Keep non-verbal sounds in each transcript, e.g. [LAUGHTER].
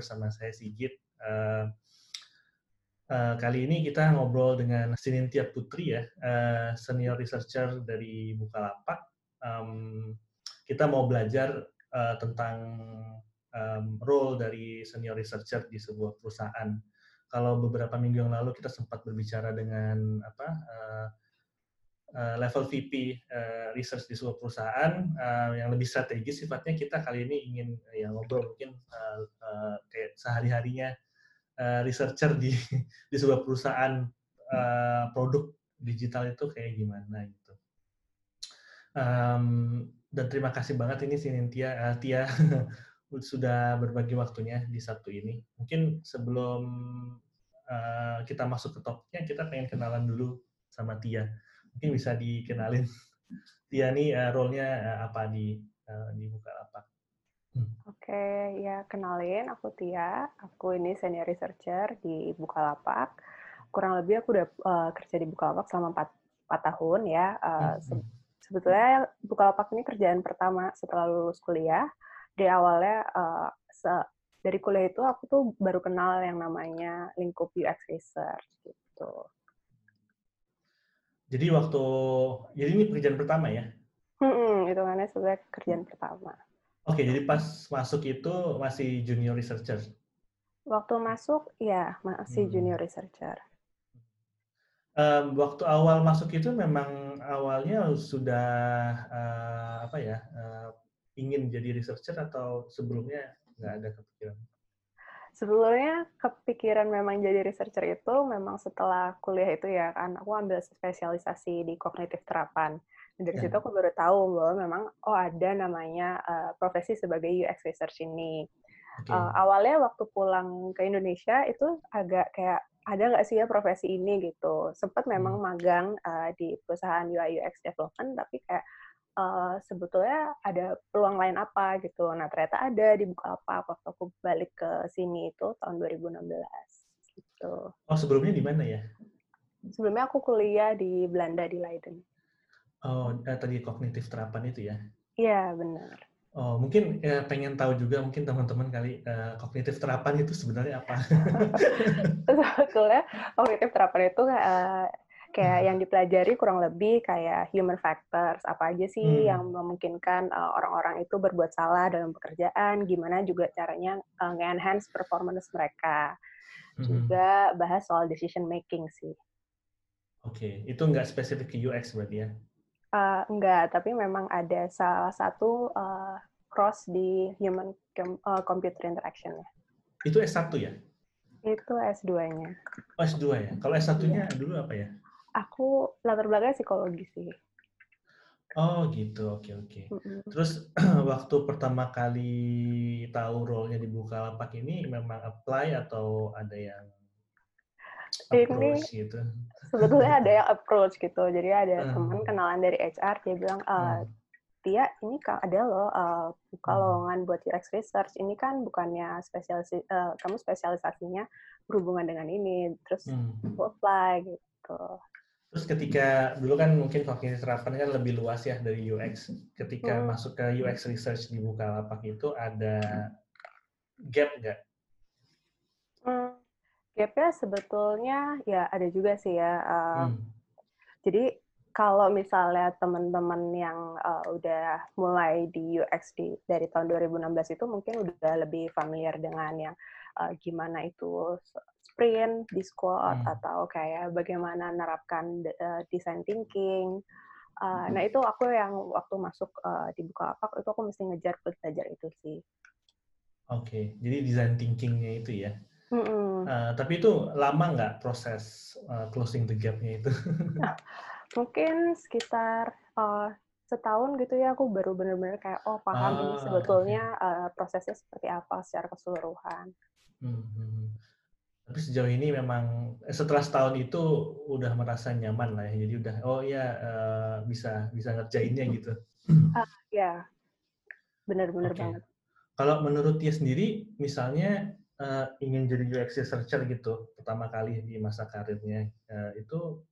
bersama saya Sigit. Uh, uh, kali ini kita ngobrol dengan Sinintia Putri ya, uh, senior researcher dari Bukalapak. Um, kita mau belajar uh, tentang um, role dari senior researcher di sebuah perusahaan. Kalau beberapa minggu yang lalu kita sempat berbicara dengan apa uh, uh, level VP uh, research di sebuah perusahaan uh, yang lebih strategis sifatnya kita kali ini ingin ya ngobrol mungkin uh, uh, kayak sehari-harinya uh, researcher di [LAUGHS] di sebuah perusahaan uh, produk digital itu kayak gimana gitu. Um, dan terima kasih banget ini si uh, Tia [LAUGHS] sudah berbagi waktunya di Sabtu ini. Mungkin sebelum uh, kita masuk ke topiknya, kita pengen kenalan dulu sama Tia mungkin bisa dikenalin [LAUGHS] dia nih uh, role-nya uh, apa di uh, di Bukalapak. Hmm. Oke, okay, ya kenalin aku Tia. Aku ini senior researcher di Bukalapak. Kurang lebih aku udah uh, kerja di Bukalapak selama 4, 4 tahun ya. Uh, se sebetulnya Bukalapak ini kerjaan pertama setelah lulus kuliah. Di awalnya uh, se dari kuliah itu aku tuh baru kenal yang namanya lingkup UX research gitu. Jadi waktu, jadi ini pekerjaan pertama ya? Hmm, itu kan sebagai kerjaan pertama. Oke, jadi pas masuk itu masih junior researcher? Waktu masuk, ya masih hmm. junior researcher. Um, waktu awal masuk itu memang awalnya sudah uh, apa ya uh, ingin jadi researcher atau sebelumnya nggak ada kepikiran? Sebelumnya kepikiran memang jadi researcher itu memang setelah kuliah itu ya kan aku ambil spesialisasi di kognitif terapan. Dari ya. situ aku baru tahu bahwa memang oh ada namanya uh, profesi sebagai UX research ini. Okay. Uh, eh, awalnya waktu pulang ke Indonesia itu agak kayak ada nggak sih ya profesi ini gitu. Sempat memang hmm. magang uh, di perusahaan UI UX development tapi kayak uh, sebetulnya ada peluang lain apa gitu. Nah ternyata ada di apa waktu aku balik ke sini itu tahun 2016 gitu. Oh sebelumnya di mana ya? Sebelumnya aku kuliah di Belanda di Leiden. Oh eh, tadi kognitif terapan itu ya? Iya benar. Oh mungkin ya, pengen tahu juga mungkin teman-teman kali uh, kognitif terapan itu sebenarnya apa? [LAUGHS] Sebetulnya kognitif terapan itu uh, kayak hmm. yang dipelajari kurang lebih kayak human factors apa aja sih hmm. yang memungkinkan uh, orang-orang itu berbuat salah dalam pekerjaan gimana juga caranya uh, nge-enhance performance mereka hmm. juga bahas soal decision making sih oke okay. itu nggak spesifik ke UX berarti ya uh, enggak tapi memang ada salah satu uh, cross di human com uh, computer interaction ya itu S1 ya itu S2-nya. Oh, S2 ya. Kalau S1-nya yeah. dulu apa ya? Aku latar belakangnya psikologi sih. Oh gitu, oke oke. Mm-hmm. Terus [CLEARS THROAT] waktu pertama kali tahu role-nya di Bukalapak ini memang apply atau ada yang approach ini, gitu? Sebetulnya ada yang [LAUGHS] approach gitu. Jadi ada uh. teman kenalan dari HR dia bilang, e, uh. Tia, ini ada loh uh, buka lowongan buat UX research. Ini kan bukannya spesialis uh, kamu spesialisasinya berhubungan dengan ini. Terus hmm. apply gitu. Terus ketika dulu kan mungkin kognitif terapan kan lebih luas ya dari UX. Ketika hmm. masuk ke UX research di Bukalapak itu ada gap nggak? Hmm, gapnya sebetulnya ya ada juga sih ya. Uh, hmm. Jadi kalau misalnya teman-teman yang uh, udah mulai di UX di, dari tahun 2016 itu mungkin udah lebih familiar dengan yang uh, gimana itu sprint di squad hmm. atau kayak bagaimana nerapkan uh, design thinking. Uh, hmm. Nah itu aku yang waktu masuk uh, di Bukalapak itu aku mesti ngejar belajar itu sih. Oke, okay. jadi design thinkingnya itu ya. Mm -hmm. uh, tapi itu lama nggak proses uh, closing the gap-nya itu? nah, [LAUGHS] mungkin sekitar uh, setahun gitu ya aku baru benar-benar kayak oh paham ah, ini sebetulnya okay. uh, prosesnya seperti apa secara keseluruhan. Hmm, hmm, hmm. Tapi sejauh ini memang eh, setelah setahun itu udah merasa nyaman lah ya. Jadi udah oh ya uh, bisa bisa ngerjainnya gitu. [CLEARS THROAT] Uh, ya, benar-benar okay. banget. Kalau menurut dia sendiri, misalnya uh, ingin jadi UX researcher gitu pertama kali di masa karirnya, uh, itu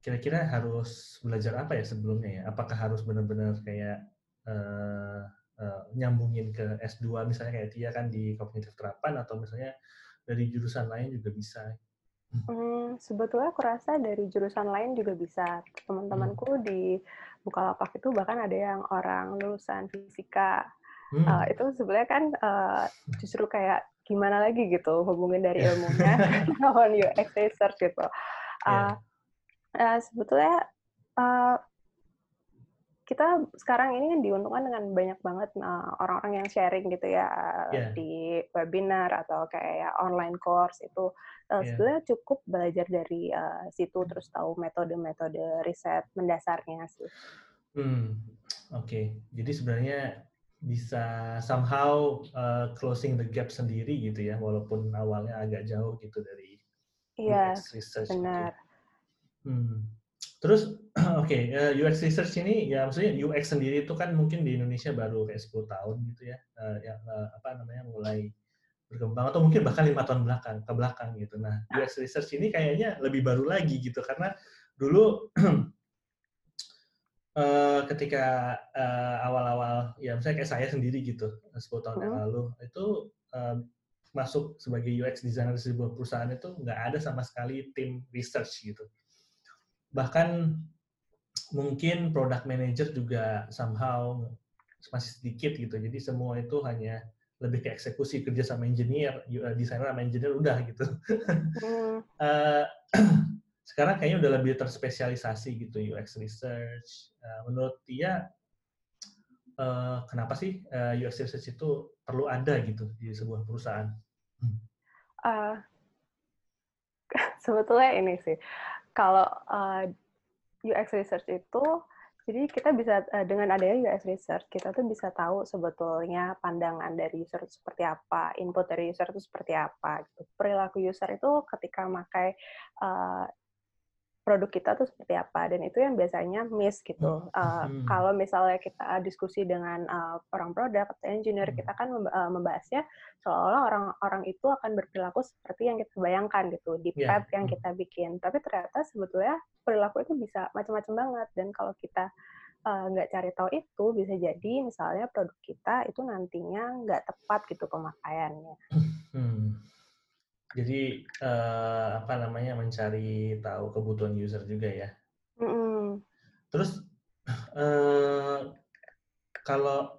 kira-kira harus belajar apa ya sebelumnya ya? Apakah harus benar-benar kayak uh, uh, nyambungin ke S2 misalnya kayak dia kan di kognitif terapan atau misalnya dari jurusan lain juga bisa. Hmm, sebetulnya aku rasa dari jurusan lain juga bisa. Teman-temanku hmm. di Bukalapak itu bahkan ada yang orang lulusan fisika. Hmm. Uh, itu sebenarnya kan uh, justru kayak gimana lagi gitu hubungin dari [LAUGHS] ilmunya [LAUGHS] lawan UX research gitu. Uh, yeah. uh, sebetulnya uh, kita sekarang ini kan diuntungkan dengan banyak banget orang orang-orang yang sharing gitu ya yeah. di webinar atau kayak online course itu uh, yeah. sebenarnya cukup belajar dari uh, situ terus tahu metode-metode riset mendasarnya sih. Hmm, oke. Okay. Jadi sebenarnya bisa somehow uh, closing the gap sendiri gitu ya, walaupun awalnya agak jauh gitu dari yeah, research. Gitu ya. Benar. Gitu. Hmm. Terus [CLEARS THROAT] oke okay, uh, eh, UX research ini ya maksudnya UX sendiri itu kan mungkin di Indonesia baru kayak 10 tahun gitu ya, uh, ya uh, apa namanya mulai berkembang atau mungkin bahkan lima tahun belakang ke belakang gitu. Nah UX research ini kayaknya lebih baru lagi gitu karena dulu uh, [CLEARS THROAT] ketika awal-awal ya misalnya kayak saya sendiri gitu 10 tahun yang hmm. lalu itu uh, masuk sebagai UX designer di sebuah perusahaan itu nggak ada sama sekali tim research gitu bahkan mungkin product manager juga somehow masih sedikit gitu. Jadi semua itu hanya lebih ke eksekusi kerja sama engineer, uh, desainer sama engineer udah gitu. Uh, [LAUGHS] [CLEARS THROAT] sekarang kayaknya udah lebih terspesialisasi gitu UX research. Uh, menurut dia uh, kenapa sih uh, UX research itu perlu ada gitu di sebuah perusahaan? Uh, [LAUGHS] sebetulnya ini sih kalau uh, eh, UX research itu jadi kita bisa uh, dengan adanya UX research kita tuh bisa tahu sebetulnya pandangan dari user itu seperti apa, input dari user itu seperti apa. Gitu. Perilaku user itu ketika memakai uh, produk kita tuh seperti apa dan itu yang biasanya miss gitu. Uh, hmm. Kalau misalnya kita diskusi dengan uh, orang produk atau engineer, hmm. kita kan membahasnya seolah-olah orang-orang itu akan berperilaku seperti yang kita bayangkan gitu di yeah. pep yang hmm. kita bikin. Tapi ternyata sebetulnya perilaku itu bisa macam-macam banget dan kalau kita nggak uh, cari tahu itu bisa jadi misalnya produk kita itu nantinya nggak tepat gitu pemakaiannya. Hmm jadi uh, apa namanya mencari tahu kebutuhan user juga ya. Mm -hmm. Terus uh, kalau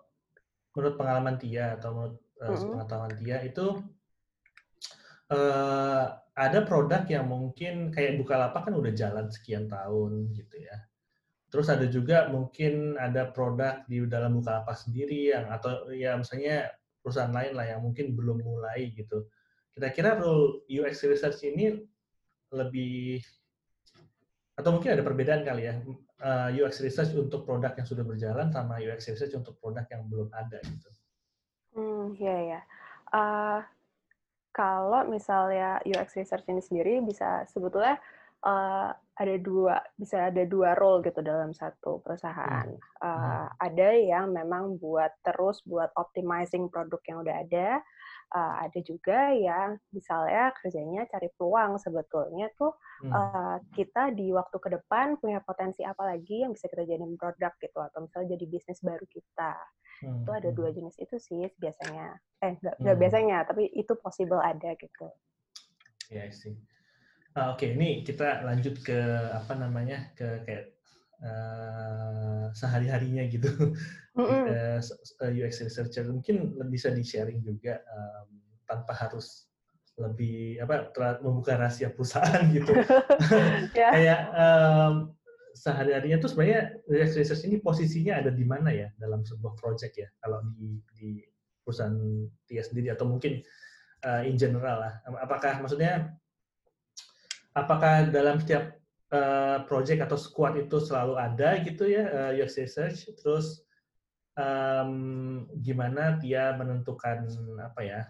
menurut pengalaman Tia atau menurut uh, -hmm. pengetahuan Tia itu uh, ada produk yang mungkin kayak Bukalapak kan udah jalan sekian tahun gitu ya. Terus ada juga mungkin ada produk di dalam Bukalapak sendiri yang atau ya misalnya perusahaan lain lah yang mungkin belum mulai gitu Kira-kira role UX research ini lebih atau mungkin ada perbedaan kali ya eh, UX research untuk produk yang sudah berjalan sama UX research untuk produk yang belum ada gitu. Hmm, ya ya. Uh, kalau misalnya UX research ini sendiri bisa sebetulnya uh, ada dua bisa ada dua role gitu dalam satu perusahaan. Hmm. Uh, hmm. Ada yang memang buat terus buat optimizing produk yang udah ada uh, ada juga yang misalnya kerjanya cari peluang sebetulnya tuh hmm. uh, kita di waktu ke depan punya potensi apa lagi yang bisa kita jadiin produk gitu atau misalnya jadi bisnis baru kita hmm. itu ada dua hmm. jenis itu sih biasanya eh nggak hmm. biasanya tapi itu possible ada gitu ya yeah, sih uh, oke okay, ini kita lanjut ke apa namanya ke kayak uh, sehari-harinya gitu. [LAUGHS] Mm-hmm. uh, UX researcher. Mungkin bisa di sharing juga um, tanpa harus lebih apa membuka rahasia perusahaan gitu. [LAUGHS] Yeah. kayak um, sehari-harinya tuh sebenarnya UX research ini posisinya ada di mana ya dalam sebuah project ya? Kalau di di perusahaan dia sendiri atau mungkin uh, in general lah. Apakah maksudnya apakah dalam setiap uh, project atau squad itu selalu ada gitu ya uh, UX research terus um, gimana dia menentukan apa ya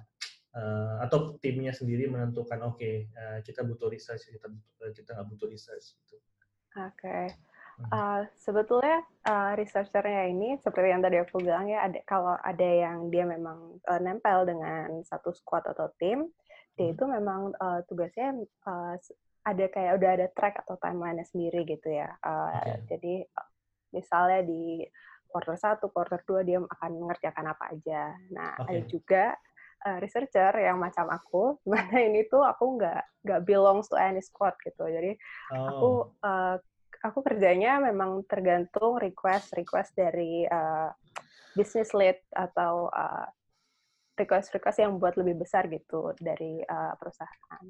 uh, atau timnya sendiri menentukan oke okay, uh, kita butuh research kita butuh, kita nggak butuh research gitu. Oke. Okay. Uh, sebetulnya uh, researchernya ini seperti yang tadi aku bilang ya ada kalau ada yang dia memang uh, nempel dengan satu squad atau tim dia hmm. itu memang uh, tugasnya uh, ada kayak udah ada track atau timeline sendiri gitu ya. Uh, okay. Jadi misalnya di quarter satu, quarter dua dia akan mengerjakan apa aja. Nah, Oke. ada juga uh, researcher yang macam aku, [LAUGHS] mana ini tuh aku nggak nggak belongs to any squad gitu. Jadi aku Oh, uh, aku kerjanya memang tergantung request request dari uh, business lead atau uh, request-request yang buat lebih besar gitu dari uh, perusahaan.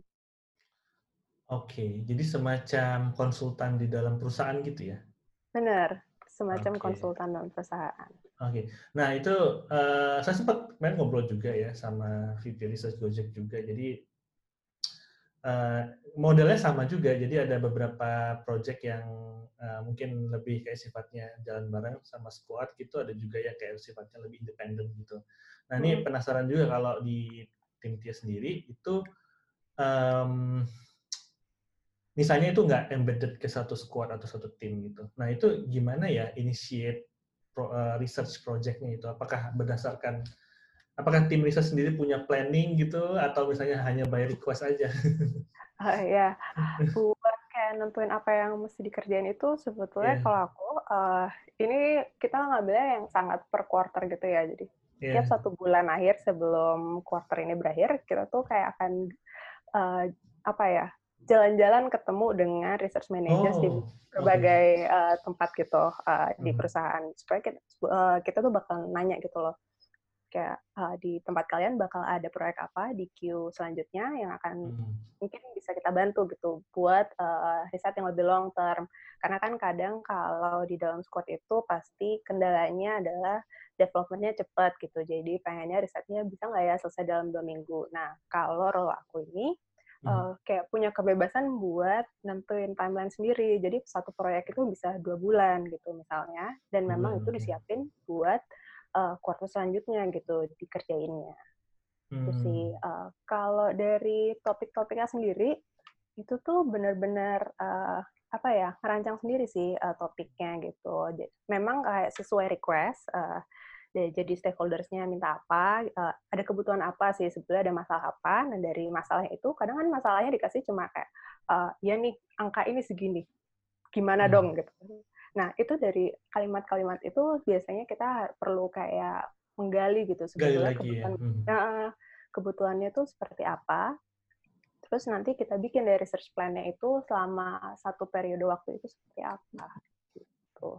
Oke. Jadi semacam konsultan di dalam perusahaan gitu ya? Benar, semacam Oke. konsultan dalam perusahaan. Oke. Nah, itu eh, saya sempat main ngobrol juga ya sama VP Research Gojek juga. Jadi eh, modelnya sama juga. Jadi ada beberapa project yang eh, mungkin lebih kayak sifatnya jalan bareng sama squad gitu. Ada juga yang kayak sifatnya lebih independen gitu. Nah, ini Hmm. penasaran juga kalau di tim Tia sendiri itu em, misalnya itu nggak embedded ke satu squad atau satu tim gitu. Nah, itu gimana ya initiate pro- eh, research project-nya itu? Apakah berdasarkan apakah tim research sendiri punya planning gitu atau misalnya hanya by request aja? [LAUGHS] Ah, ya, buat kayak nentuin apa yang mesti dikerjain itu sebetulnya Iya. kalau aku eh, ini kita ngambilnya yang sangat per quarter gitu ya. Jadi Iya. tiap satu bulan akhir sebelum quarter ini berakhir kita tuh kayak akan eh, apa ya jalan-jalan ketemu dengan research managers di Oh, berbagai eh, tempat gitu eh, di Mhm. perusahaan supaya kita, eh, kita tuh bakal nanya gitu loh kayak eh, di tempat kalian bakal ada proyek apa di queue selanjutnya yang akan Hmm. mungkin bisa kita bantu gitu buat uh, riset yang lebih long term karena kan kadang kalau di dalam squad itu pasti kendalanya adalah developmentnya cepat gitu jadi pengennya risetnya bisa nggak ya selesai dalam dua minggu nah kalau role aku ini Hmm. Uh, kayak punya kebebasan buat nentuin timeline sendiri jadi satu proyek itu bisa dua bulan gitu misalnya dan Dua memang bulan, itu disiapin buat uh, quarter selanjutnya gitu dikerjainnya itu sih. Hmm. Uh, kalau dari topik-topiknya sendiri, itu tuh benar-benar uh, apa ya ngerancang sendiri sih uh, topiknya gitu. Jadi, memang kayak sesuai request. Uh, jadi stakeholdersnya minta apa, uh, ada kebutuhan apa sih sebetulnya ada masalah apa. Nah dari masalah itu kadang kan masalahnya dikasih cuma kayak uh, ya nih angka ini segini, gimana Hmm. dong gitu. Nah itu dari kalimat-kalimat itu biasanya kita perlu kayak menggali gitu Gali sebetulnya lagi ya. kebutuhan Hmm. Nah, kebutuhannya tuh seperti apa. Terus nanti kita bikin dari research plan-nya itu selama satu periode waktu itu seperti apa. Gitu.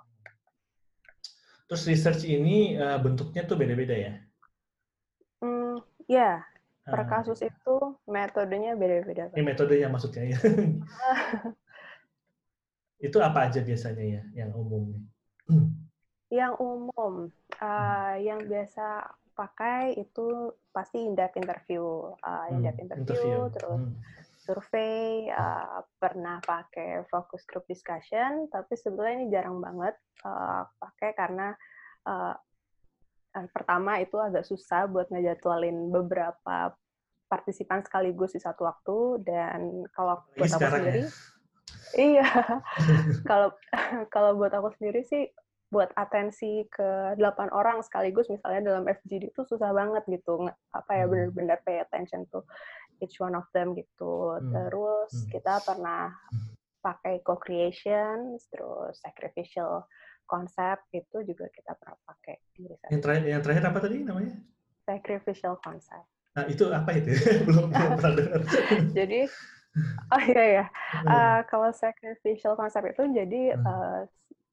Terus research ini eh, bentuknya tuh beda-beda ya? Hmm, ya, per Ah, kasus itu metodenya beda-beda. ini metodenya maksudnya ya. [LAUGHS] Itu apa aja biasanya ya yang umum? Yang umum, uh, yang biasa pakai itu pasti in-depth interview. Uh, in-depth Hmm, interview, terus Hmm. Survei, uh, pernah pakai focus group discussion, tapi sebetulnya ini jarang banget uh, pakai karena uh, pertama itu agak susah buat ngejadwalin beberapa partisipan sekaligus di satu waktu dan kalau buat aku ya. sendiri, iya [LAUGHS] kalau [LAUGHS] kalau buat aku sendiri sih buat atensi ke delapan orang sekaligus misalnya dalam FGD itu susah banget gitu apa ya Hmm. benar-benar pay attention to each one of them gitu Hmm. terus Hmm. kita pernah pakai co-creation terus sacrificial concept itu juga kita pernah pakai di riset Yang terakhir, yang terakhir apa tadi namanya? sacrificial concept Nah, itu apa itu? [LAUGHS] belum belum pernah [LAUGHS] dengar. jadi oh iya ya. Uh, kalau sacrificial concept itu jadi uh,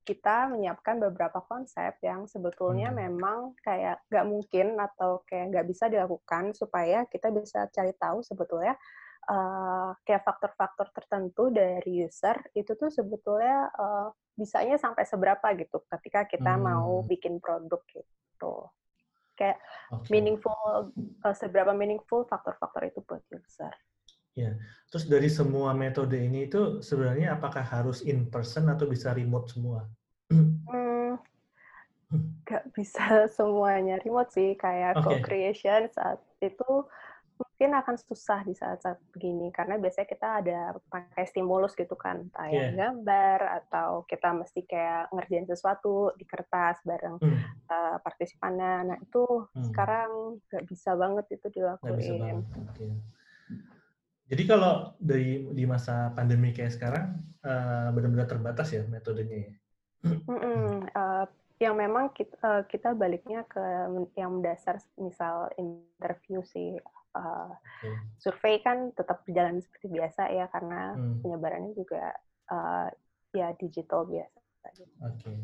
kita menyiapkan beberapa konsep yang sebetulnya Hmm. memang kayak nggak mungkin atau kayak nggak bisa dilakukan supaya kita bisa cari tahu sebetulnya uh, kayak faktor-faktor tertentu dari user itu tuh sebetulnya uh, bisanya sampai seberapa gitu ketika kita mau Hmm. bikin produk gitu kayak Oke. meaningful uh, seberapa meaningful faktor-faktor itu buat user Terus dari semua metode ini itu sebenarnya apakah harus in person atau bisa remote semua? Hmm, nggak bisa semuanya remote sih kayak Oke. co-creation saat itu mungkin akan susah di saat-saat begini karena biasanya kita ada pakai stimulus gitu kan entah yang Iya. gambar atau kita mesti kayak ngerjain sesuatu di kertas bareng Hmm, uh, partisipannya nah itu Hmm. sekarang nggak bisa banget itu nggak bisa dilakuin banget. Jadi kalau dari di masa pandemi kayak sekarang eh, benar-benar terbatas ya metodenya ya. Mm-mm. Uh, yang memang kita, uh, kita baliknya ke yang dasar misal interview sih uh, okay. survei kan tetap berjalan seperti biasa ya karena hmm. penyebarannya juga uh, ya digital biasa. Oke, okay. oke.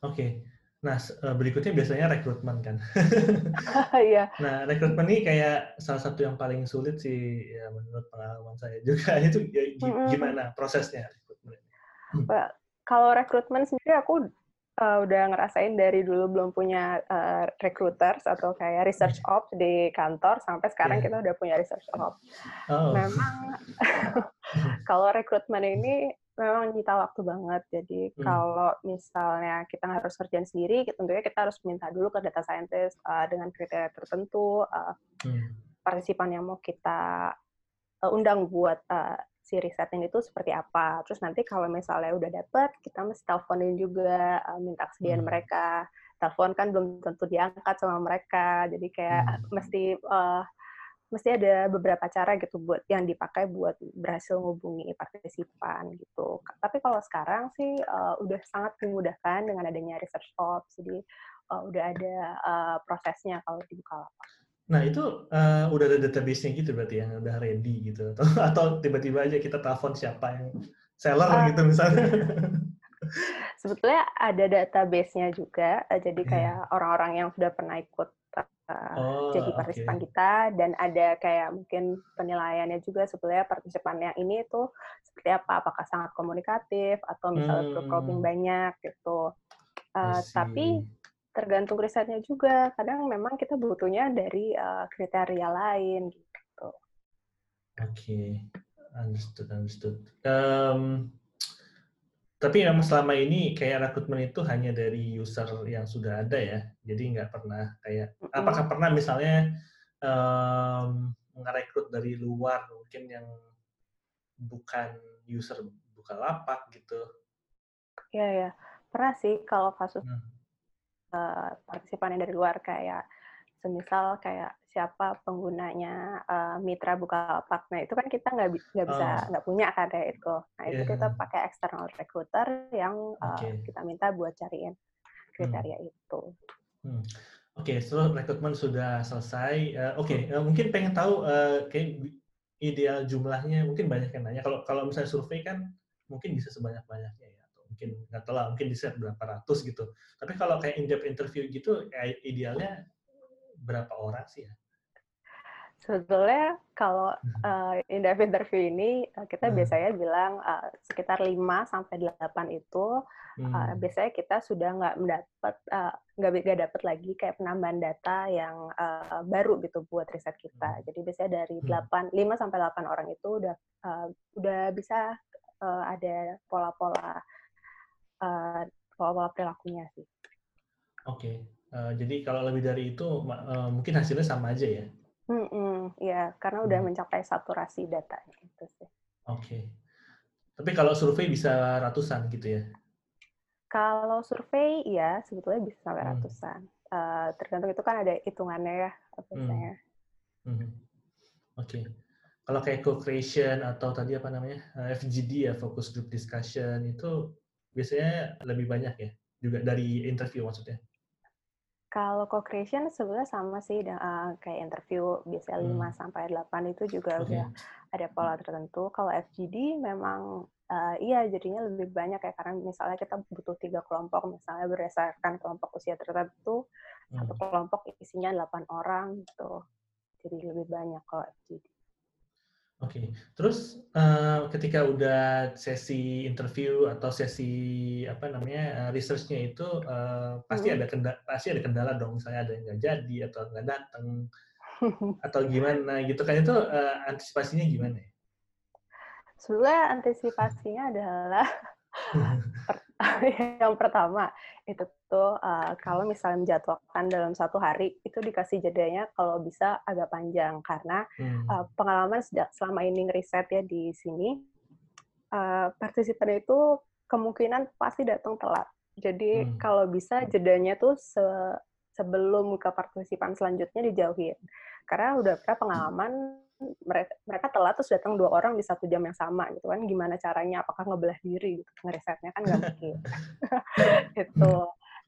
Okay. Nah berikutnya biasanya rekrutmen kan. [LAUGHS] Iya. nah rekrutmen ini kayak salah satu yang paling sulit sih ya menurut pengalaman saya juga [LAUGHS] itu ya, gimana prosesnya rekrutmen? Well, kalau rekrutmen sendiri aku uh, udah ngerasain dari dulu belum punya uh, recruiters atau kayak research hmm. ops di kantor sampai sekarang yeah. kita udah punya research ops. Oh. Memang [LAUGHS] [LAUGHS] kalau rekrutmen ini memang nyita waktu banget. Jadi hmm. kalau misalnya kita harus kerjain sendiri, tentunya kita harus minta dulu ke data scientist uh, dengan kriteria tertentu, uh, hmm. partisipan yang mau kita uh, undang buat uh, si risetnya itu seperti apa. Terus nanti kalau misalnya udah dapet, kita mesti teleponin juga, uh, minta kesediaan hmm. mereka. Telepon kan belum tentu diangkat sama mereka, jadi kayak hmm. [LAUGHS] mesti uh, mesti ada beberapa cara gitu buat yang dipakai buat berhasil menghubungi partisipan gitu. Tapi kalau sekarang sih uh, udah sangat memudahkan dengan adanya research ops, jadi uh, udah ada uh, prosesnya kalau di Bukalapak. Nah itu uh, udah ada database-nya gitu berarti yang udah ready gitu [LAUGHS] atau atau tiba-tiba aja kita telepon siapa yang seller uh, gitu misalnya. [LAUGHS] Sebetulnya ada database-nya juga, uh, jadi iya. kayak orang-orang yang sudah pernah ikut uh, oh, jadi partisipan okay. kita dan ada kayak mungkin penilaiannya juga sebetulnya partisipan yang ini tuh seperti apa, apakah sangat komunikatif atau misalnya hmm. banyak gitu. Uh, tapi tergantung risetnya juga. Kadang memang kita butuhnya dari uh, kriteria lain gitu. Oke, okay. understood, understood. Um, tapi memang selama ini kayak rekrutmen itu hanya dari user yang sudah ada ya. Jadi nggak pernah kayak, mm -hmm. apakah pernah misalnya um, ngerekrut dari luar mungkin yang bukan user bukan lapak gitu? Iya ya, pernah sih kalau kasus hmm uh, partisipan yang dari luar kayak semisal kayak siapa penggunanya uh, mitra Bukalapak. Nah itu kan kita nggak nggak bisa oh. nggak oh. punya kan kayak itu. Nah itu yeah. kita pakai external recruiter yang uh, kita minta buat cariin kriteria hmm. itu. Hmm. Oke, okay, so rekrutmen sudah selesai. Uh, Oke, okay, uh, mungkin pengen tahu uh, kayak ideal jumlahnya. Mungkin banyak yang nanya. Kalau kalau misalnya survei kan mungkin bisa sebanyak banyaknya ya mungkin nggak tahu lah mungkin di set berapa ratus gitu tapi kalau kayak in depth interview gitu ya idealnya berapa orang sih ya sebetulnya kalau uh, in depth interview ini uh, kita hmm. biasanya bilang uh, sekitar 5 sampai 8 itu hmm. uh, biasanya kita sudah nggak mendapat nggak uh, nggak dapat lagi kayak penambahan data yang uh, baru gitu buat riset kita. Hmm. Jadi biasanya dari hmm. 8 5 sampai 8 orang itu udah uh, udah bisa uh, ada pola-pola uh, pola perilakunya sih. Oke, okay. uh, jadi kalau lebih dari itu uh, mungkin hasilnya sama aja ya? Hmm, hmm ya karena udah hmm. mencapai saturasi datanya itu sih. Oke, okay. tapi kalau survei bisa ratusan gitu ya? Kalau survei ya sebetulnya bisa sampai hmm. ratusan. Uh, tergantung itu kan ada hitungannya ya biasanya. Hmm. Hmm. Oke. Okay. Kalau kayak co-creation atau tadi apa namanya FGD ya, focus group discussion itu biasanya lebih banyak ya juga dari interview maksudnya kalau co-creation sebenarnya sama sih uh, kayak interview biasanya hmm. 5 sampai 8 itu juga okay. udah ada pola tertentu. Kalau FGD memang uh, iya jadinya lebih banyak ya karena misalnya kita butuh tiga kelompok misalnya berdasarkan kelompok usia tertentu hmm. satu kelompok isinya 8 orang gitu. Jadi lebih banyak kalau FGD. Oke, okay. terus uh, ketika udah sesi interview atau sesi apa namanya uh, researchnya itu uh, pasti hmm. ada kendala, pasti ada kendala dong, misalnya ada yang nggak jadi atau nggak datang [LAUGHS] atau gimana gitu kan itu uh, antisipasinya gimana? Ya? Sebenarnya antisipasinya adalah [LAUGHS] [LAUGHS] yang pertama itu tuh uh, kalau misalnya menjadwalkan dalam satu hari itu dikasih jadinya kalau bisa agak panjang karena hmm. uh, pengalaman selama ini riset ya di sini uh, partisipan itu kemungkinan pasti datang telat. Jadi hmm. kalau bisa jedanya tuh se sebelum ke partisipan selanjutnya dijauhin. Karena udah pernah pengalaman mereka mereka telat terus datang dua orang di satu jam yang sama gitu kan gimana caranya apakah ngebelah diri gitu ngerisetnya kan nggak mungkin [LAUGHS] gitu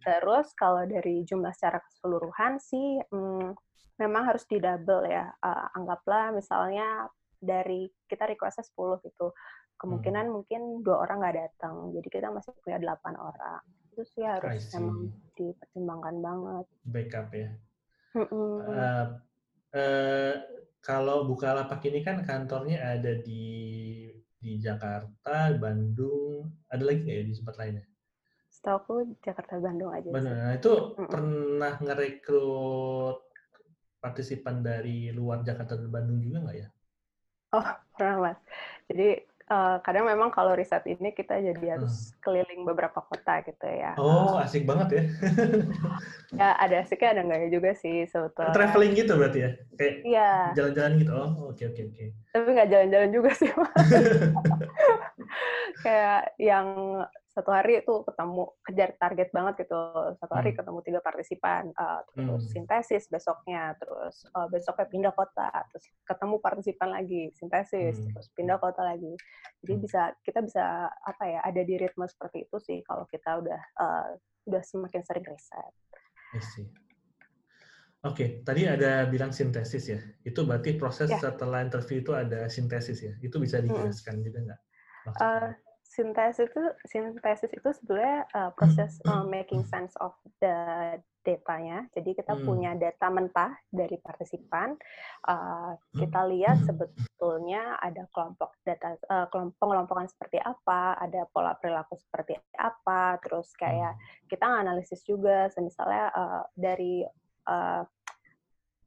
Terus kalau dari jumlah secara keseluruhan sih hmm, memang harus di double ya. Uh, anggaplah misalnya dari kita requestnya 10 gitu. Kemungkinan hmm. mungkin dua orang nggak datang. Jadi kita masih punya delapan orang. Itu sih harus memang dipertimbangkan banget. Backup ya. Uh, uh, kalau Bukalapak ini kan kantornya ada di di Jakarta, Bandung, ada lagi nggak ya di tempat lainnya? Setahu aku Jakarta, Bandung aja. Benar. Nah, itu mm -mm. pernah ngerekrut partisipan dari luar Jakarta dan Bandung juga nggak ya? Oh, pernah mas. Jadi uh, kadang memang kalau riset ini kita jadi harus hmm. keliling beberapa kota gitu ya. Oh, asik banget ya. [LAUGHS] ya ada asiknya ada enggaknya juga sih sebetulnya. Traveling gitu berarti ya? Kayak iya. jalan-jalan gitu. Oh, oke okay, oke okay, oke. Okay. Tapi nggak jalan-jalan juga sih. [LAUGHS] kayak yang satu hari itu ketemu kejar target banget gitu satu hari hmm. ketemu tiga partisipan uh, terus hmm. sintesis besoknya terus uh, besoknya pindah kota terus ketemu partisipan lagi sintesis hmm. terus pindah kota lagi jadi hmm. bisa kita bisa apa ya ada di ritme seperti itu sih kalau kita udah uh, udah semakin sering riset. Oke, okay, tadi ada bilang sintesis ya. Itu berarti proses yeah. setelah interview itu ada sintesis ya. Itu bisa hmm. dijelaskan hmm. juga nggak? Uh, sintesis itu sintesis itu sebenarnya uh, proses uh, making sense of the datanya. Jadi kita hmm. punya data mentah dari partisipan. Uh, kita lihat sebetulnya ada kelompok data uh, kelompok pengelompokan seperti apa, ada pola perilaku seperti apa. Terus kayak hmm. kita analisis juga, misalnya uh, dari uh,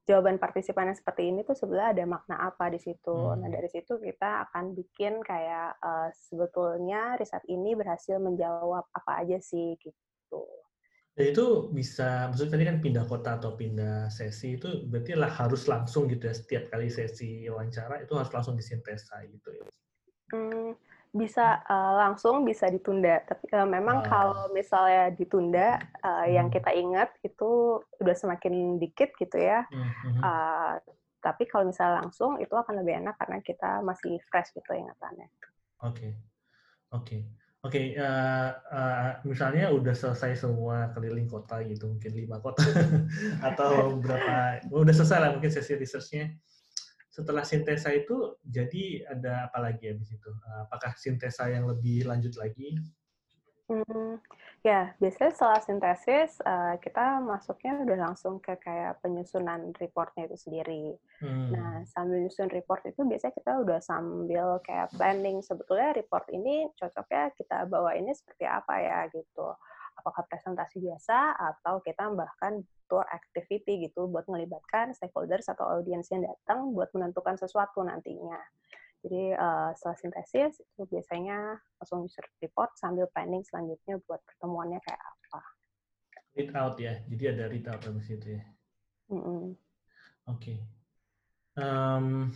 jawaban partisipan yang seperti ini tuh sebenarnya ada makna apa di situ. Hmm. Nah dari situ kita akan bikin kayak uh, sebetulnya riset ini berhasil menjawab apa aja sih gitu. Ya itu bisa, maksudnya tadi kan pindah kota atau pindah sesi itu berarti lah harus langsung gitu ya setiap kali sesi wawancara itu harus langsung disintesa gitu ya. Hmm, bisa uh, langsung bisa ditunda tapi uh, memang oh. kalau misalnya ditunda uh, hmm. yang kita ingat itu udah semakin dikit gitu ya hmm. uh, tapi kalau misalnya langsung itu akan lebih enak karena kita masih fresh gitu ingatannya oke okay. oke okay. Oke, okay, uh, uh, misalnya udah selesai semua keliling kota gitu, mungkin lima kota [LAUGHS] atau berapa, udah selesai lah mungkin sesi researchnya setelah sintesa itu jadi ada apa lagi di situ? Apakah sintesa yang lebih lanjut lagi? Hmm, ya, biasanya setelah sintesis uh, kita masuknya udah langsung ke kayak penyusunan reportnya itu sendiri. Hmm. Nah, sambil nyusun report itu biasanya kita udah sambil kayak planning sebetulnya report ini cocoknya kita bawa ini seperti apa ya gitu apakah presentasi biasa atau kita bahkan tour activity gitu buat melibatkan stakeholders atau audiens yang datang buat menentukan sesuatu nantinya. Jadi uh, setelah sintesis itu biasanya langsung user report sambil planning selanjutnya buat pertemuannya kayak apa. Read out ya, jadi ada read out di situ ya. Mm -hmm. Oke. Okay. Um,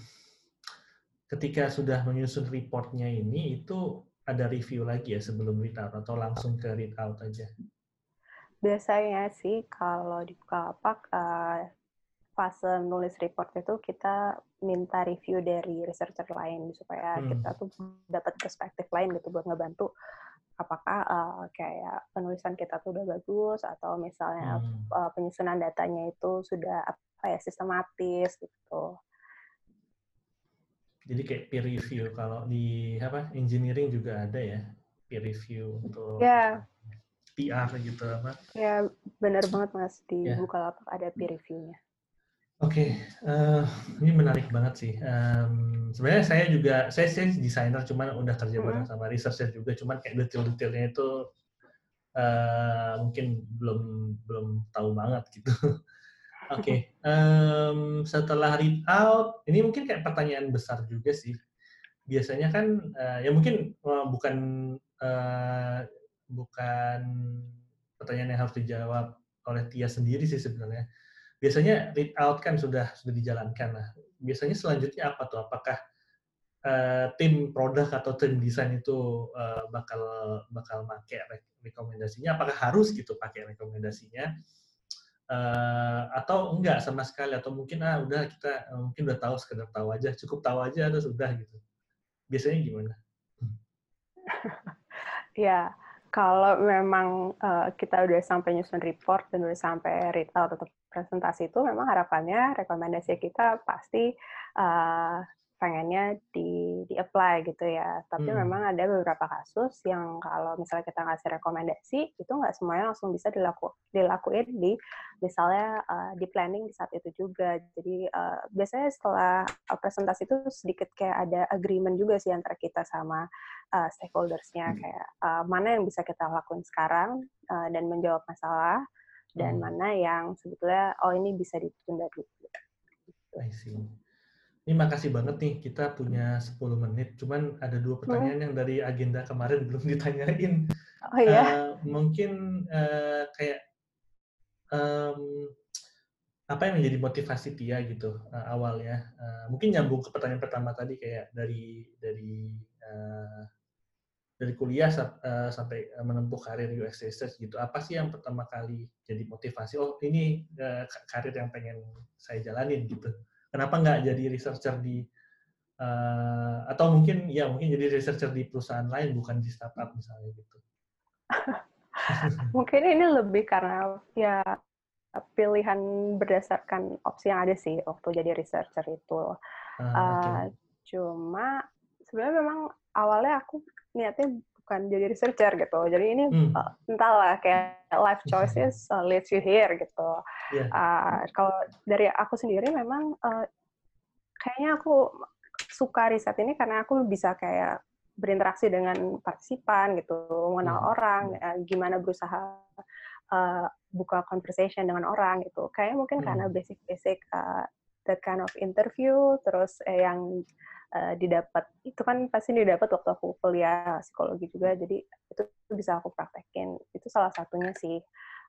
ketika sudah menyusun reportnya ini itu ada review lagi ya sebelum read out atau langsung ke read out aja? Biasanya sih kalau di Bukalapak uh, fase nulis report itu kita minta review dari researcher lain supaya hmm. kita tuh dapat perspektif lain gitu buat ngebantu apakah uh, kayak penulisan kita tuh udah bagus atau misalnya hmm. uh, penyusunan datanya itu sudah apa ya sistematis gitu. Jadi kayak peer review kalau di apa engineering juga ada ya peer review untuk yeah. PR gitu apa? Ya benar banget mas di yeah. Bukalapak ada peer reviewnya. Oke, okay. uh, eh, ini menarik banget sih. Um, sebenarnya saya juga saya sih desainer, cuman udah kerja mm -hmm. bareng sama researcher juga, cuman kayak detail-detailnya itu uh, mungkin belum belum tahu banget gitu. [LAUGHS] Oke, [LAUGHS] okay. um, setelah read out, ini mungkin kayak pertanyaan besar juga sih. Biasanya kan, uh, ya mungkin uh, bukan uh, bukan pertanyaan yang harus dijawab oleh Tia sendiri sih sebenarnya. Biasanya read out kan sudah sudah dijalankan. Nah, biasanya selanjutnya apa tuh? Apakah uh, tim produk atau tim desain itu uh, bakal bakal pakai rekomendasinya? Apakah harus gitu pakai rekomendasinya? Uh, atau enggak sama sekali atau mungkin ah udah kita uh, mungkin udah tahu sekedar tahu aja cukup tahu aja atau sudah gitu biasanya gimana? [LAUGHS] ya kalau memang uh, kita udah sampai nyusun report dan udah sampai retail atau presentasi itu, memang harapannya rekomendasi kita pasti uh, pengennya di di apply gitu ya. Tapi hmm. memang ada beberapa kasus yang kalau misalnya kita ngasih rekomendasi itu nggak semuanya langsung bisa dilaku dilakuin di misalnya uh, di planning di saat itu juga. Jadi uh, biasanya setelah presentasi itu sedikit kayak ada agreement juga sih antara kita sama uh, stakeholdersnya hmm. kayak uh, mana yang bisa kita lakuin sekarang uh, dan menjawab masalah dan hmm. mana yang sebetulnya oh ini bisa ditunda dulu. I see. Ini makasih banget nih, kita punya 10 menit. Cuman ada dua pertanyaan hmm. yang dari agenda kemarin [LAUGHS] belum ditanyain. Oh iya? Uh, mungkin uh, kayak um, apa yang menjadi motivasi Tia gitu uh, awalnya? Uh, mungkin nyambung ke pertanyaan pertama tadi kayak dari dari uh, dari kuliah uh, sampai menempuh karir UX research gitu. Apa sih yang pertama kali jadi motivasi? Oh ini uh, karir yang pengen saya jalanin gitu kenapa nggak jadi researcher di uh, atau mungkin ya mungkin jadi researcher di perusahaan lain bukan di startup misalnya gitu? [LAUGHS] Mungkin ini lebih karena ya pilihan berdasarkan opsi yang ada sih waktu jadi researcher itu. Uh, uh, cuma sebenarnya memang awalnya aku niatnya bukan jadi researcher gitu. Jadi ini hmm. uh, entahlah kayak life choices uh, leads you here gitu. Yeah. Uh, kalau dari aku sendiri memang uh, kayaknya aku suka riset ini karena aku bisa kayak berinteraksi dengan partisipan gitu, mengenal hmm. orang, uh, gimana berusaha uh, buka conversation dengan orang gitu. Kayaknya mungkin hmm. karena basic-basic uh, that kind of interview, terus eh, yang uh, didapat itu kan pasti didapat waktu aku kuliah psikologi juga jadi itu bisa aku praktekin itu salah satunya sih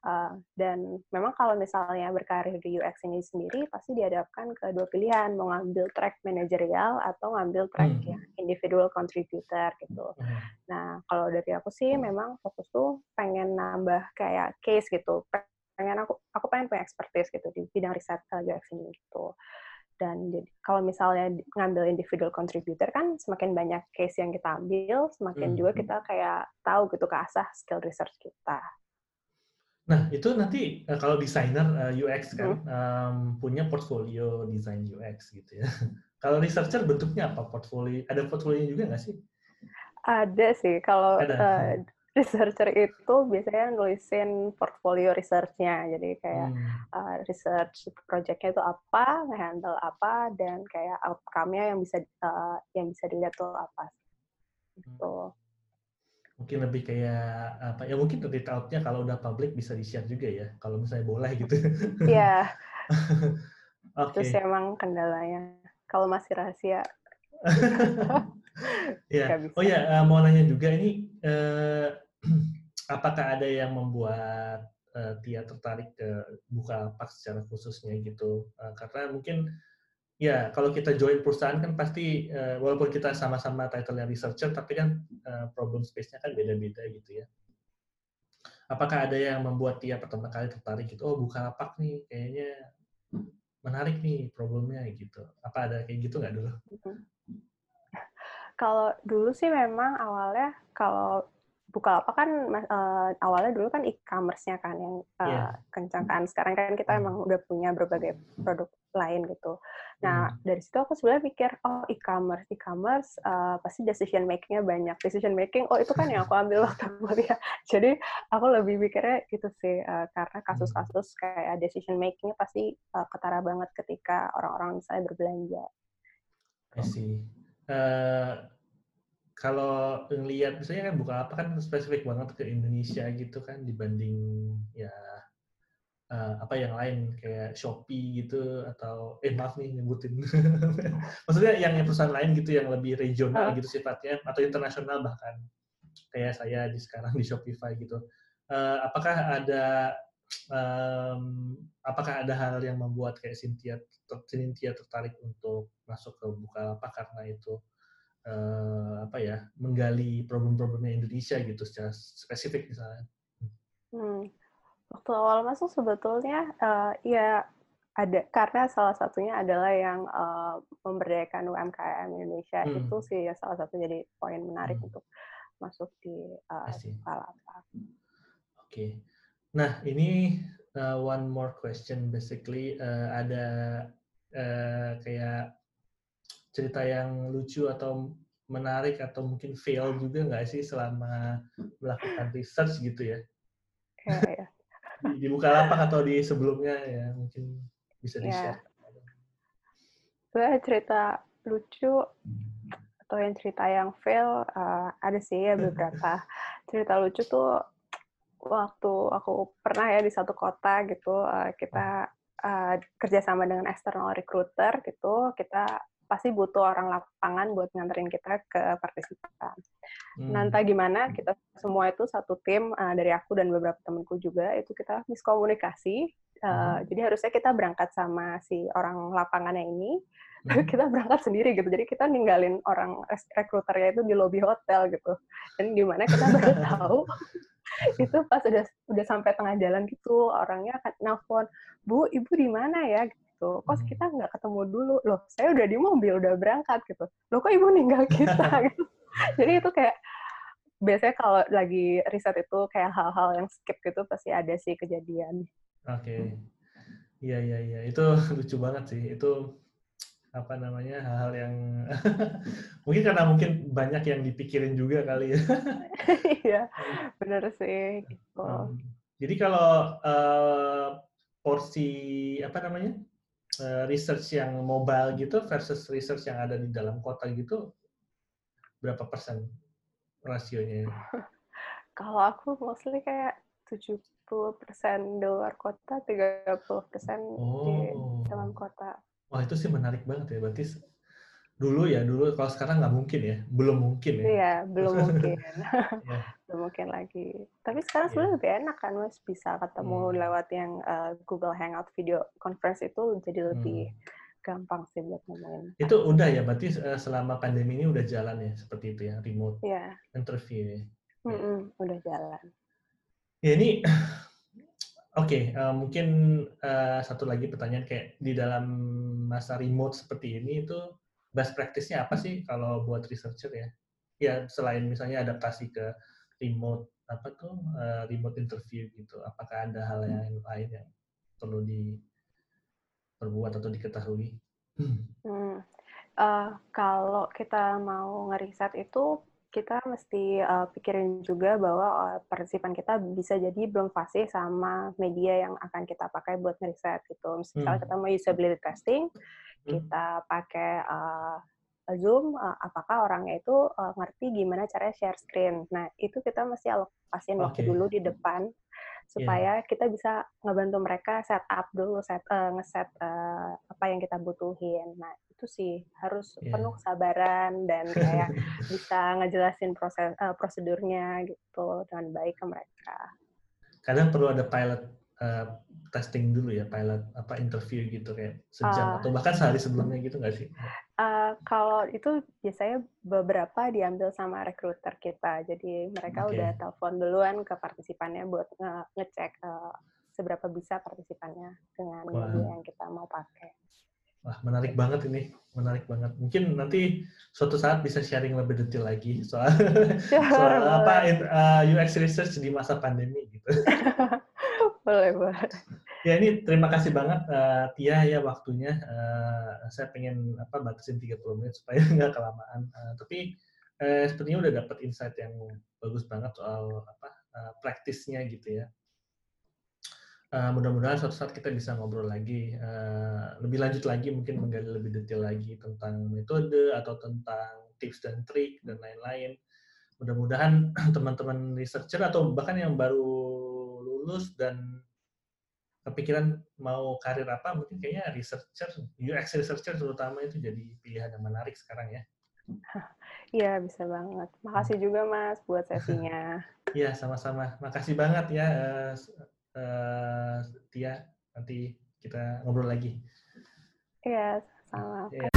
uh, dan memang kalau misalnya berkarir di UX ini sendiri pasti dihadapkan ke dua pilihan mau ngambil track manajerial atau ngambil track hmm. yang individual contributor gitu hmm. nah kalau dari aku sih memang fokus tuh pengen nambah kayak case gitu pengen aku aku pengen punya expertise gitu di bidang riset UX ini gitu dan jadi kalau misalnya ngambil individual contributor kan semakin banyak case yang kita ambil semakin hmm. juga kita kayak tahu gitu keasah skill research kita. Nah itu nanti eh, kalau desainer eh, UX kan hmm. um, punya portfolio desain UX gitu ya. [LAUGHS] kalau researcher bentuknya apa portfolio? Ada portfolio juga nggak sih? Ada sih kalau Uh, researcher itu biasanya nulisin portfolio researchnya. Jadi kayak hmm. uh, research projectnya itu apa ngehandle apa dan kayak outcome-nya yang bisa uh, yang bisa dilihat tuh apa. Gitu. Mungkin lebih kayak apa ya mungkin read out-nya kalau udah public bisa di share juga ya kalau misalnya boleh gitu. Iya. [LAUGHS] Okay. terus emang kendalanya. Kalau masih rahasia. [LAUGHS] Ya. Oh ya, uh, mau nanya juga ini uh, [CLEARS THROAT] apakah ada yang membuat uh, Tia tertarik ke Bukalapak secara khususnya gitu? Uh, karena mungkin ya kalau kita join perusahaan kan pasti uh, walaupun kita sama-sama title-nya researcher tapi kan problem space-nya kan beda-beda gitu ya. Apakah ada yang membuat Tia pertama kali tertarik gitu? Oh Bukalapak nih kayaknya menarik nih problemnya gitu. Apa ada kayak gitu nggak dulu? Mm-hmm. Kalau dulu sih memang awalnya kalau Bukalapak kan uh, awalnya dulu kan e-commerce-nya kan yang uh, yeah. kencang kan. Sekarang kan kita hmm. emang udah punya berbagai produk lain gitu. Nah, hmm. dari situ aku sebenarnya pikir, oh e-commerce, e-commerce uh, pasti decision making-nya banyak. Decision making, oh itu kan yang aku ambil waktu kuliah. [LAUGHS] Jadi aku lebih pikirnya gitu sih, uh, karena hmm. kasus-kasus kayak decision making-nya pasti uh, ketara banget ketika orang-orang misalnya berbelanja. I see. Uh, kalau ngelihat misalnya kan buka apa kan spesifik banget ke Indonesia gitu kan dibanding ya uh, apa yang lain kayak Shopee gitu atau eh maaf nih nyebutin. [LAUGHS] Maksudnya yang perusahaan lain gitu yang lebih regional gitu sifatnya atau internasional bahkan. Kayak saya di sekarang [LAUGHS] di Shopify gitu. Uh, apakah ada um, apakah ada hal yang membuat kayak Cynthia Cynthia tertarik untuk masuk ke Bukalapak karena itu uh, apa ya menggali problem-problemnya Indonesia gitu secara spesifik misalnya. Hmm. Waktu awal masuk sebetulnya uh, ya ada karena salah satunya adalah yang uh, memberdayakan UMKM Indonesia hmm. itu sih ya salah satu jadi poin menarik hmm. untuk masuk di uh. Oke. Okay. Nah, ini uh, one more question basically uh, ada uh, kayak cerita yang lucu atau menarik atau mungkin fail juga nggak sih selama melakukan research gitu ya? Ya, ya. di, di Bukalapak atau di sebelumnya ya mungkin bisa di share. Ya. cerita lucu atau yang cerita yang fail uh, ada sih ya beberapa [LAUGHS] cerita lucu tuh waktu aku pernah ya di satu kota gitu uh, kita uh, kerjasama dengan external recruiter gitu kita pasti butuh orang lapangan buat nganterin kita ke partisipan. Hmm. Nah entah gimana kita semua itu satu tim uh, dari aku dan beberapa temanku juga itu kita miskomunikasi. Uh, hmm. Jadi harusnya kita berangkat sama si orang lapangannya ini, hmm. [LAUGHS] kita berangkat sendiri gitu. Jadi kita ninggalin orang rekruternya itu di lobby hotel gitu. Dan gimana kita baru [LAUGHS] tahu itu pas udah udah sampai tengah jalan gitu orangnya akan nelfon bu ibu di mana ya gitu kok hmm. kita nggak ketemu dulu loh saya udah di mobil udah berangkat gitu loh kok ibu ninggal [LAUGHS] kita gitu [LAUGHS] jadi itu kayak biasanya kalau lagi riset itu kayak hal-hal yang skip gitu pasti ada sih kejadian oke okay. iya iya iya itu [LAUGHS] lucu banget sih itu apa namanya hal-hal yang mungkin karena mungkin banyak yang dipikirin juga kali ya. Iya, benar sih. Gitu. Um, jadi kalau uh, porsi apa namanya research yang mobile gitu versus research yang ada di dalam kota gitu berapa persen rasionya? [LAUGHS] kalau aku mostly kayak 70 persen di luar kota, 30 persen oh. di dalam kota. Wah itu sih menarik banget ya. Berarti dulu ya dulu kalau sekarang nggak mungkin ya belum mungkin ya iya belum [LAUGHS] mungkin yeah. [LAUGHS] belum mungkin lagi tapi sekarang sebenarnya yeah. lebih enak kan mas bisa ketemu hmm. lewat yang uh, Google Hangout video conference itu jadi lebih hmm. gampang sih buat ngomongin itu udah ya berarti uh, selama pandemi ini udah jalan ya seperti itu ya remote yeah. interview ya mm -mm, udah jalan ya ini [CLEARS THROAT] Oke, okay, uh, eh, mungkin uh, satu lagi pertanyaan kayak di dalam masa remote seperti ini itu best practice-nya apa sih kalau buat researcher ya? Ya selain misalnya adaptasi ke remote apa tuh uh, remote interview gitu, apakah ada hal yang lain yang perlu diperbuat atau diketahui? Hmm. Uh, kalau kita mau ngeriset itu kita mesti uh, pikirin juga bahwa uh, partisipan kita bisa jadi belum fasih sama media yang akan kita pakai buat ngeriset gitu. Misalnya hmm. kita mau usability testing, hmm. Kita pakai uh, Zoom, uh, apakah orangnya itu uh, ngerti gimana caranya share screen. Nah, itu kita mesti alokasiin okay. waktu dulu di depan supaya yeah. kita bisa ngebantu mereka set up dulu set uh, ngeset uh, apa yang kita butuhin. Nah, itu sih harus yeah. penuh kesabaran dan kayak [LAUGHS] bisa ngejelasin proses uh, prosedurnya gitu dengan baik ke mereka. Kadang perlu ada pilot uh, testing dulu ya, pilot apa interview gitu kayak sejam uh, atau bahkan sehari sebelumnya gitu nggak sih? Uh, kalau itu biasanya beberapa diambil sama recruiter kita, jadi mereka okay. udah telepon duluan ke partisipannya buat nge ngecek uh, seberapa bisa partisipannya dengan media yang kita mau pakai. Wah, menarik banget ini. Menarik banget. Mungkin nanti suatu saat bisa sharing lebih detail lagi soal, [LAUGHS] soal apa uh, UX research di masa pandemi gitu. [LAUGHS] boleh, boleh. Ya ini terima kasih banget uh, Tia ya waktunya. Uh, saya pengen apa batasin 30 menit supaya [LAUGHS] nggak kelamaan. Uh, tapi uh, sepertinya udah dapat insight yang bagus banget soal apa uh, praktisnya gitu ya. Uh, mudah-mudahan suatu saat kita bisa ngobrol lagi uh, lebih lanjut lagi mungkin menggali lebih detail lagi tentang metode atau tentang tips dan trik dan lain-lain mudah-mudahan [CLEARS THROAT] teman-teman researcher atau bahkan yang baru lulus dan kepikiran mau karir apa mungkin kayaknya researcher UX researcher terutama itu jadi pilihan yang menarik sekarang ya [LAUGHS] Iya, bisa banget. Makasih juga, Mas, buat sesinya. [LAUGHS] Iya, sama-sama. Makasih banget ya, uh, uh, Tia. Nanti kita ngobrol lagi. Iya, sama. Ya.